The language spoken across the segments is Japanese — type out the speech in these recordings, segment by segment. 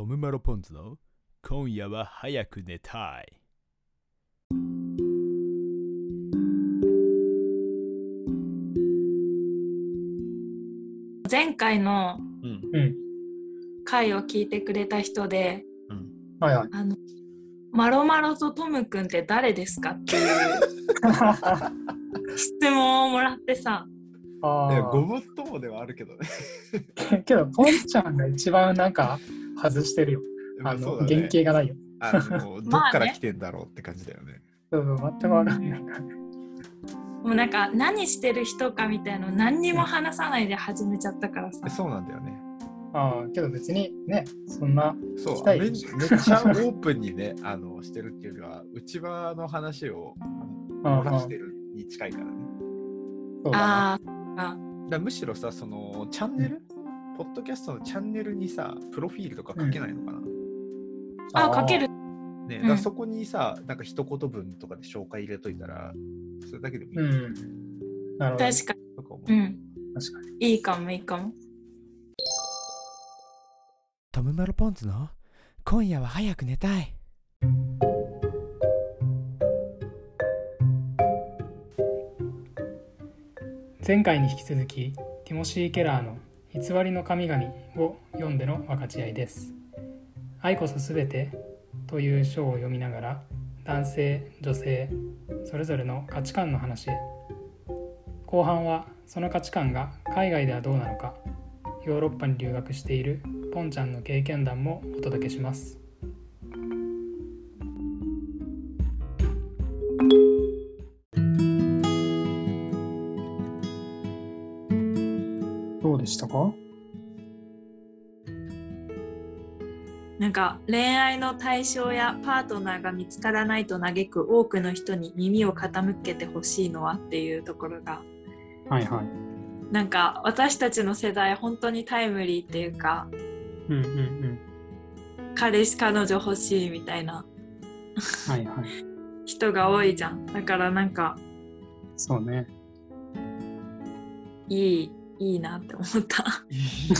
トム・マロ・ポンズの今夜は早く寝たい。前回のうん。うん。回を聞いてくれた人で、うん。はいはい。あの、マロマロとトムくんって誰ですかっていう 質問をもらってさ、あいや、ごあ。もっともではあるけどね。けど、ポンちゃんが一番なんか外してるよ。あの、そうだね原型がないよ。あの、どっから来てんだろうって感じだよね。そうそう、全くわかんない。もうなんか何してる人かみたいなの何にも話さないで始めちゃったからさえ。そうなんだよね。ああ、けど別にね、そんな、そうめっちゃオープンにね、あの、してるっていうよりは、内輪の話を漏らしてるに近いからね。あーあ、むしろさ、その、チャンネル、ポッドキャストのチャンネルにさ、プロフィールとか書けないのかな、あ、かける。ね、んだそこにさ、なんか一言文とかで紹介入れといたら、それだけでもいい。ね。うん。なるほど。確かとか思うに。うん。確かに。いいかもいいかも。トム・マロ・ポンズの？今夜は早く寝たい。前回に引き続き、ティモシー・ケラーの偽りの神々を読んでの分かち合いです。愛こそ全てという章を読みながら、男性、女性、それぞれの価値観の話。後半はその価値観が海外ではどうなのか、ヨーロッパに留学しているポンちゃんの経験談もお届けします。どうでしたか？なんか恋愛の対象やパートナーが見つからないと嘆く多くの人に耳を傾けてほしいのはっていうところがはいはい。なんか私たちの世代本当にタイムリーっていうかうんうんうん。彼氏彼女欲しいみたいなはいはい。人が多いじゃんだからなんかそうね。いいいいなって思った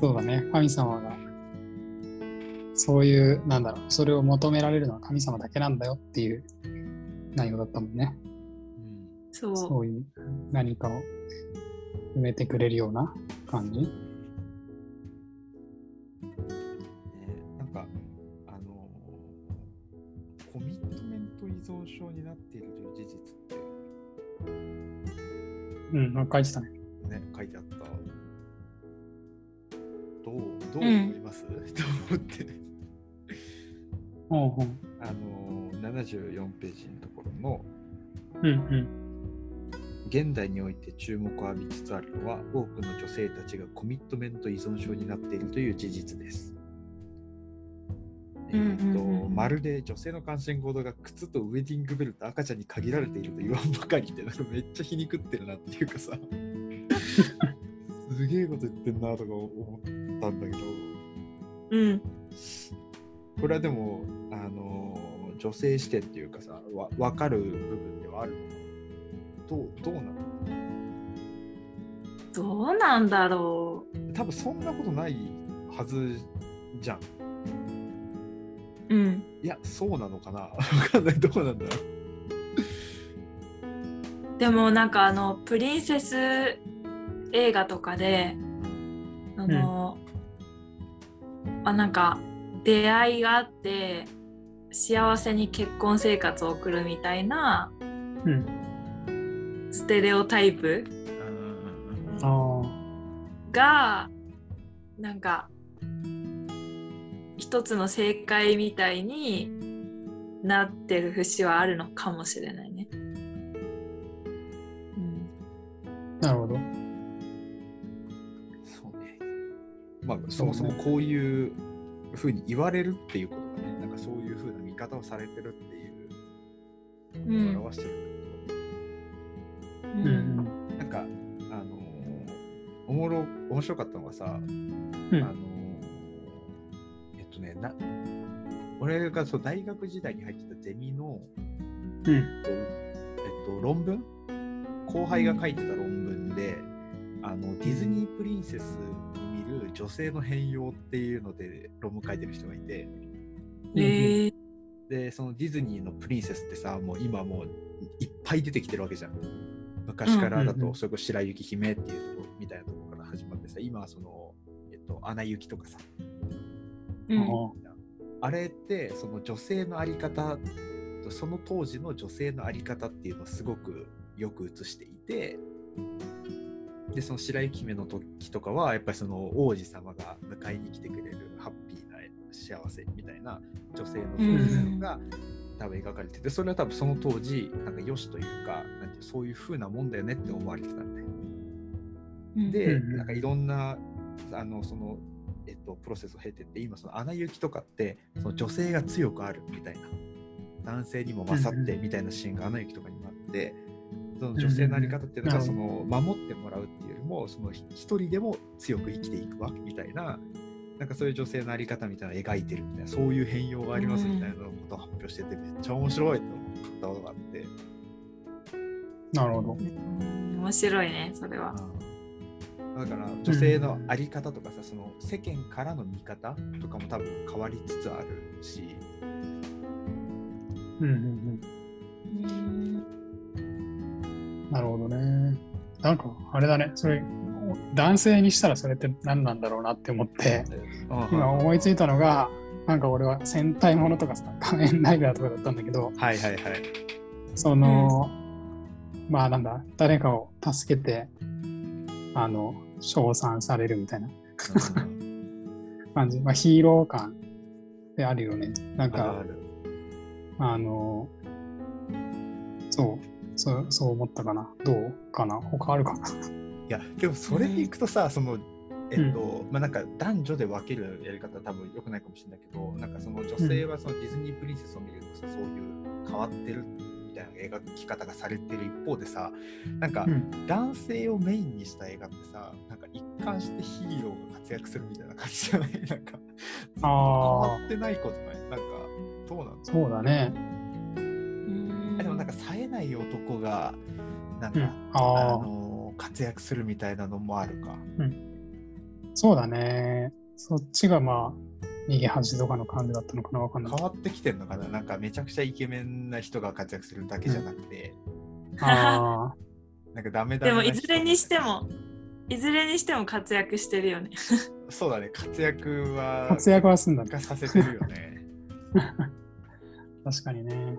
そうだね。神様が、そういう、なんだろう、それを求められるのは神様だけなんだよっていう内容だったもんね。うんそうそういう何かを埋めてくれるような感じ。ね、なんか、あのーコミットメント依存症になっているという事実って、うん、なんか書いてたね。ね、書いてあった。どう、どううん思います、と思って？ほうほう。あのー、74ページのところの、うんうん。現代において注目を浴びつつあるのは多くの女性たちがコミットメント依存症になっているという事実です。まるで女性の関心行動が靴とウェディングベルト赤ちゃんに限られていると言わんばかりでなんかめっちゃ皮肉ってるなっていうかさ。すげえこと言ってんなとか思ったんだけど。うん。これはでもあのー女性視点っていうかさわ分かる部分ではあるの？どうどうなの？どうなんだろ多分そんなことないはずじゃん。ううんいや、そうなのかな？わかんない。どうなんだろでもなんかあのプリンセス映画とかであの、あなんか出会いがあって幸せに結婚生活を送るみたいなうん。ステレオタイプう。ああ。がなんか一つの正解みたいになってる節はあるのかもしれないね。うんなるほど。そうね。まあ、そもそもこういうふうに言われるっていうことがね、なんかそういうふうな見方をされてるっていうのを表してるんだううんんけど、なんか、あのーおもろ、面白かったのがさ、うん。あのとね、な俺がそう大学時代に入ってたゼミの、うん。えっと、論文？後輩が書いてた論文で、あのディズニープリンセスに見る女性の変容っていうので論文書いてる人がいて、えー、でそのディズニーのプリンセスってさもう今もういっぱい出てきてるわけじゃん。昔からだうんうんうん。とそれこそ白雪姫っていうとこみたいなところから始まってさ今はそのえっとアナ雪とかさうん。ああれってその女性のあり方その当時の女性のあり方っていうのをすごくよく映していてでその白雪姫の時とかはやっぱりその王子様が迎えに来てくれるハッピーな幸せみたいな女性の像が多分描かれててそれは多分その当時なんか良しというかなんていうそういう風なもんだよねって思われてたん。で、うんうん。なんかいろんなあのその、えっと、プロセスを経てって今その「アナ雪」とかってその女性が強くあるみたいな男性にも勝ってうんうん。みたいなシーンが「アナ雪」とかにもあってその女性のあり方っていうのがうんその守ってもらうっていうよりもその一人でも強く生きていくわみたいななんかそういう女性のあり方みたいなのを描いてるみたいなそういう変容がありますみたいなことを発表しててめっちゃ面白いと思ったことがあって。なるほど。うん面白いねそれはだから女性のあり方とかさ、その世間からの見方とかも多分変わりつつあるし、うんうんうんうん。なるほどね。なんか、あれだね。それ、男性にしたらそれって何なんだろうなって思って、今思いついたのが、なんか俺は戦隊ものとかさ、仮面ライダーとかだったんだけど、はいはいはい。その、まあなんだ、誰かを助けて、あの、称賛されるみたいな。感じ。まあヒーロー感であるよね。なんか、あの、そう、そう、そう思ったかな。どうかな。他あるかな。いや、でもそれでいくとさ、その、えっと、まあなんか男女で分けるやり方は多分良くないかもしれないけど、なんかその女性はそのディズニープリンセスを見るとさ、そういう変わってるみたいな描き方がされてる一方でさ、なんかうん。男性をメインにした映画ってさ、なんか一貫してヒーローが活躍するみたいな感じじゃない？なんか、ずっと変わってないことない？なんか、どうなんだそうだね。うんでもなんか冴えない男が、なんか、うん。あああ、の活躍するみたいなのもあるか。そうだね。そっちがまあ、逃げ恥とかの感じだったのかなわかんない。変わってきてんのかな？なんかめちゃくちゃイケメンな人が活躍するだけじゃなくて、あ なんかダメだでもいずれにしてもいずれにしても活躍してるよね。そうだね、活躍あ、は活躍はすんだね。がさせてるよね。確かにね。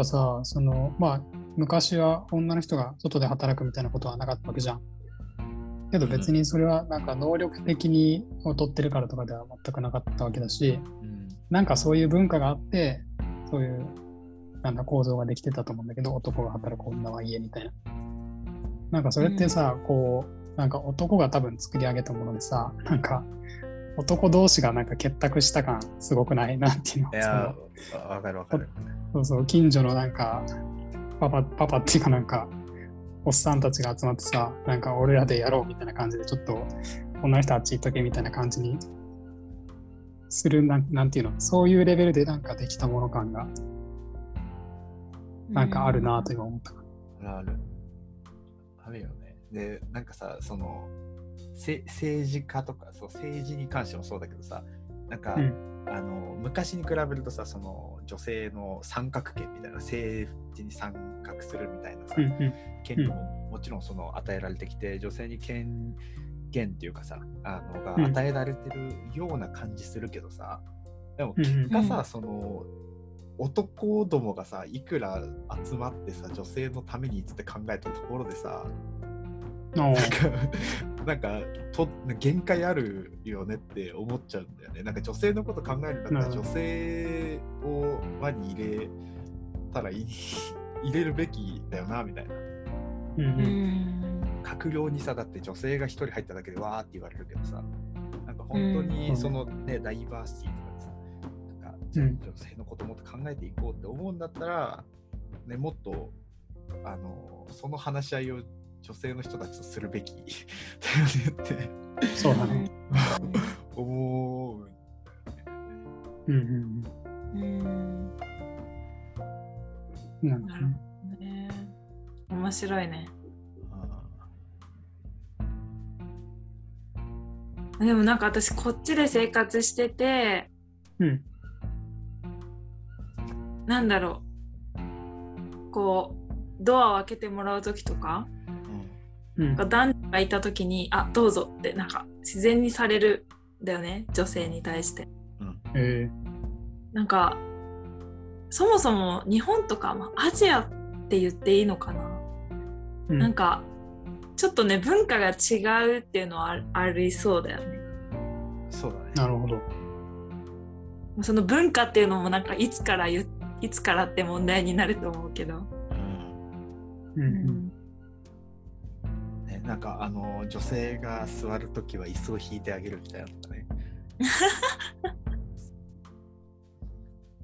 かさ、その、まあ、昔は女の人が外で働くみたいなことはなかったわけじゃん。けど別にそれはなんか能力的に劣ってるからとかでは全くなかったわけだし、うんなんかそういう文化があって、そういうなんだ構造ができてたと思うんだけど、男が働く女は家みたいな。なんかそれってさ、こう、なんか男が多分作り上げたものでさ、なんか男同士がなんか結託した感すごくないなっていうのいやー、わかるわかる。そうそう、近所のなんか、パパ、パパっていうかなんか、おっさんたちが集まってさ、なんか俺らでやろうみたいな感じで、ちょっと女の人あっち行っとけみたいな感じにするなん、なんていうの、そういうレベルでなんかできたもの感が、なんかあるなと今思った。ある。あるよね。で、なんかさ、その、せ政治家とかそう政治に関してもそうだけどさ、なんか、うん。あの昔に比べるとさ、その女性の参画権みたいな、政治に参画するみたいなさ、うんうん。権利ももちろんその与えられてきて、女性に権限っていうかさ、あのがうん。与えられてるような感じするけどさ、でも結果さ、うん。その男どもがさ、いくら集まってさ、女性のためにって考えたところでさ、おなんーか、なんかと限界あるよねって思っちゃうんだよね。なんか女性のこと考えるんだったら女性を輪に入れたらいい 入れるべきだよなみたいな。うん閣僚にさ、だって女性が一人入っただけでわーって言われるけどさ、なんか本当うん。にそのね、ダイバーシティとかでさ、なんか女性のこともっと考えていこうって思うんだったら、ね、もっとあのその話し合いを女性の人たちとするべきだよねってそうだね。思う。うんうんうんうん。なんかね。ね面白いねでもなんか私こっちで生活しててうん。なんだろうこうドアを開けてもらう時とかうん。男女がいた時に「あどうぞ」ってなんか自然にされるんだよね女性に対して。えなんかそもそも日本とか、まあ、アジアって言っていいのかな、ー、なんかちょっとね文化が違うっていうのはあありそうだよね。そうだね。なるほど。その文化っていうのもなんかいつから言いつからって問題になると思うけど。うんうんなんかあの女性が座るときは椅子を引いてあげるみたいなのがね。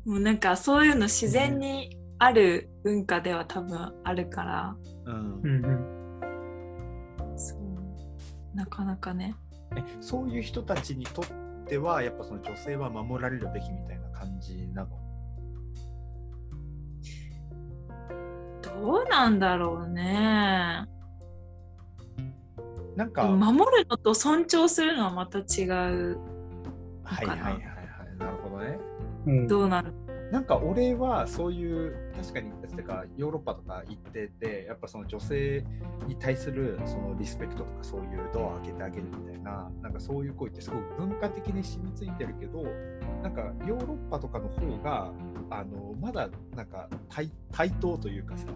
もうなんかそういうの自然にある文化では多分あるから、うんうんうん。そうなかなかね。えそういう人たちにとってはやっぱその女性は守られるべきみたいな感じなの？どうなんだろうね。なんか、守るのと尊重するのはまた違う。はいはいはいはい。なるほどね。うん。どうなるな。んか俺はそういう確かにてかヨーロッパとか行っててやっぱその女性に対するそのリスペクトとかそういうドアを開けてあげるみたいななんかそういう行為ってすごく文化的に染みついてるけどなんかヨーロッパとかの方があのまだなんか対対等というかさ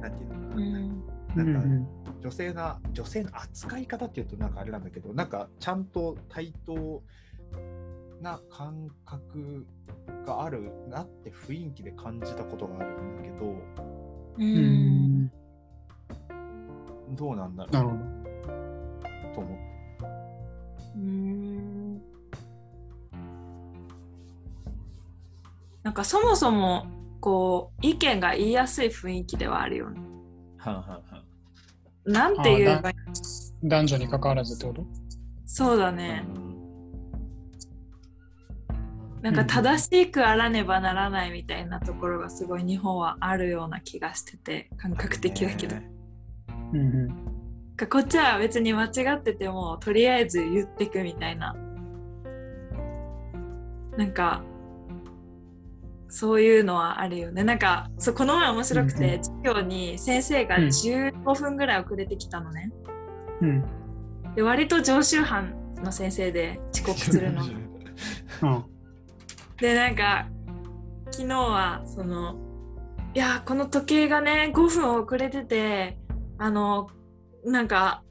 なんていうのかな、うんなんかうん女性な女性の扱い方っていうとなんかあれなんだけどなんかちゃんと対等な感覚があるなって雰囲気で感じたことがあるんだけどううんん。どうなんだろなるほど。うと思ってうんなんかそもそもこう意見が言いやすい雰囲気ではあるよね。なんて言えばいい男女に関わらずってこと？そうだね。なんか正しくあらねばならないみたいなところがすごい日本はあるような気がしてて感覚的だけど、ねうんうん。かこっちは別に間違っててもとりあえず言ってくみたいな。なんかそういうのはあるよね。なんかそうこの前面白くて授業に先生がうん。15分ぐらい遅れてきたのね。うん。で割と常習犯の先生で遅刻するの。うん。でなんか昨日はそのいやこの時計がね5分遅れててあのなんか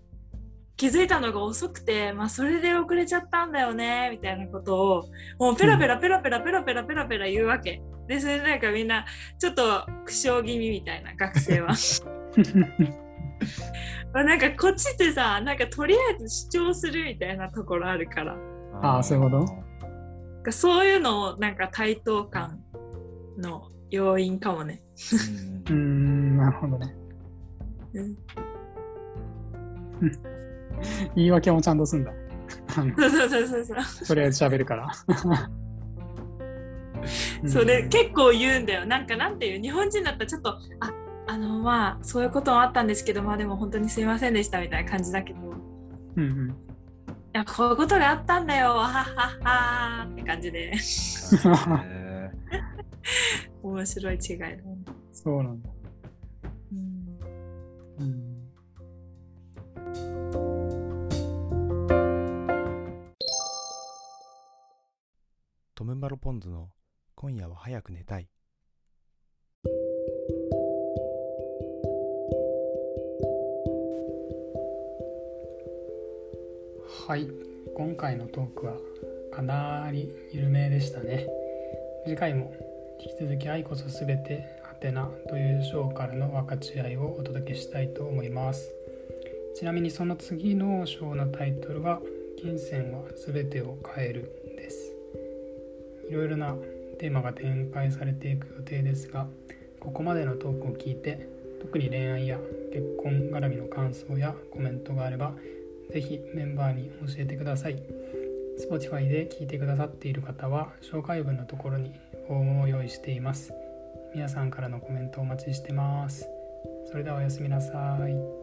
気づいたのが遅くて、まあ、それで遅れちゃったんだよねみたいなことをもうペラペラペラペラペラペラペラペラ言うわけ。でそれでなんかみんなちょっと苦笑気味みたいな学生は。まあなんかこっちってさなんかとりあえず主張するみたいなところあるから。あーそういうこと？そういうのをなんか対等感の要因かもね。うーん、なるほどね。うん 言い訳もちゃんとすんだ。そうそうそうそうそう。とりあえず喋るから。それ結構言うんだよ。なんかなんていう日本人だったらちょっとああのまあそういうこともあったんですけどまあでも本当にすいませんでしたみたいな感じだけどいうんうん。やこういうことがあったんだよはっはっはって感じで へ面白い違い。そうなんだ。トムマロポンズの今夜は早く寝たいはい、今回のトークはかなり緩めでしたね。次回も引き続き愛こそすべてハテナという章からの分かち合いをお届けしたいと思います。ちなみにその次の章のタイトルは金銭はすべてを変える。いろいろなテーマが展開されていく予定ですが、ここまでのトークを聞いて特に恋愛や結婚絡みの感想やコメントがあればぜひメンバーに教えてください。Spotify で聞いてくださっている方は紹介文のところにフォームを用意しています。皆さんからのコメントお待ちしてます。それではおやすみなさい。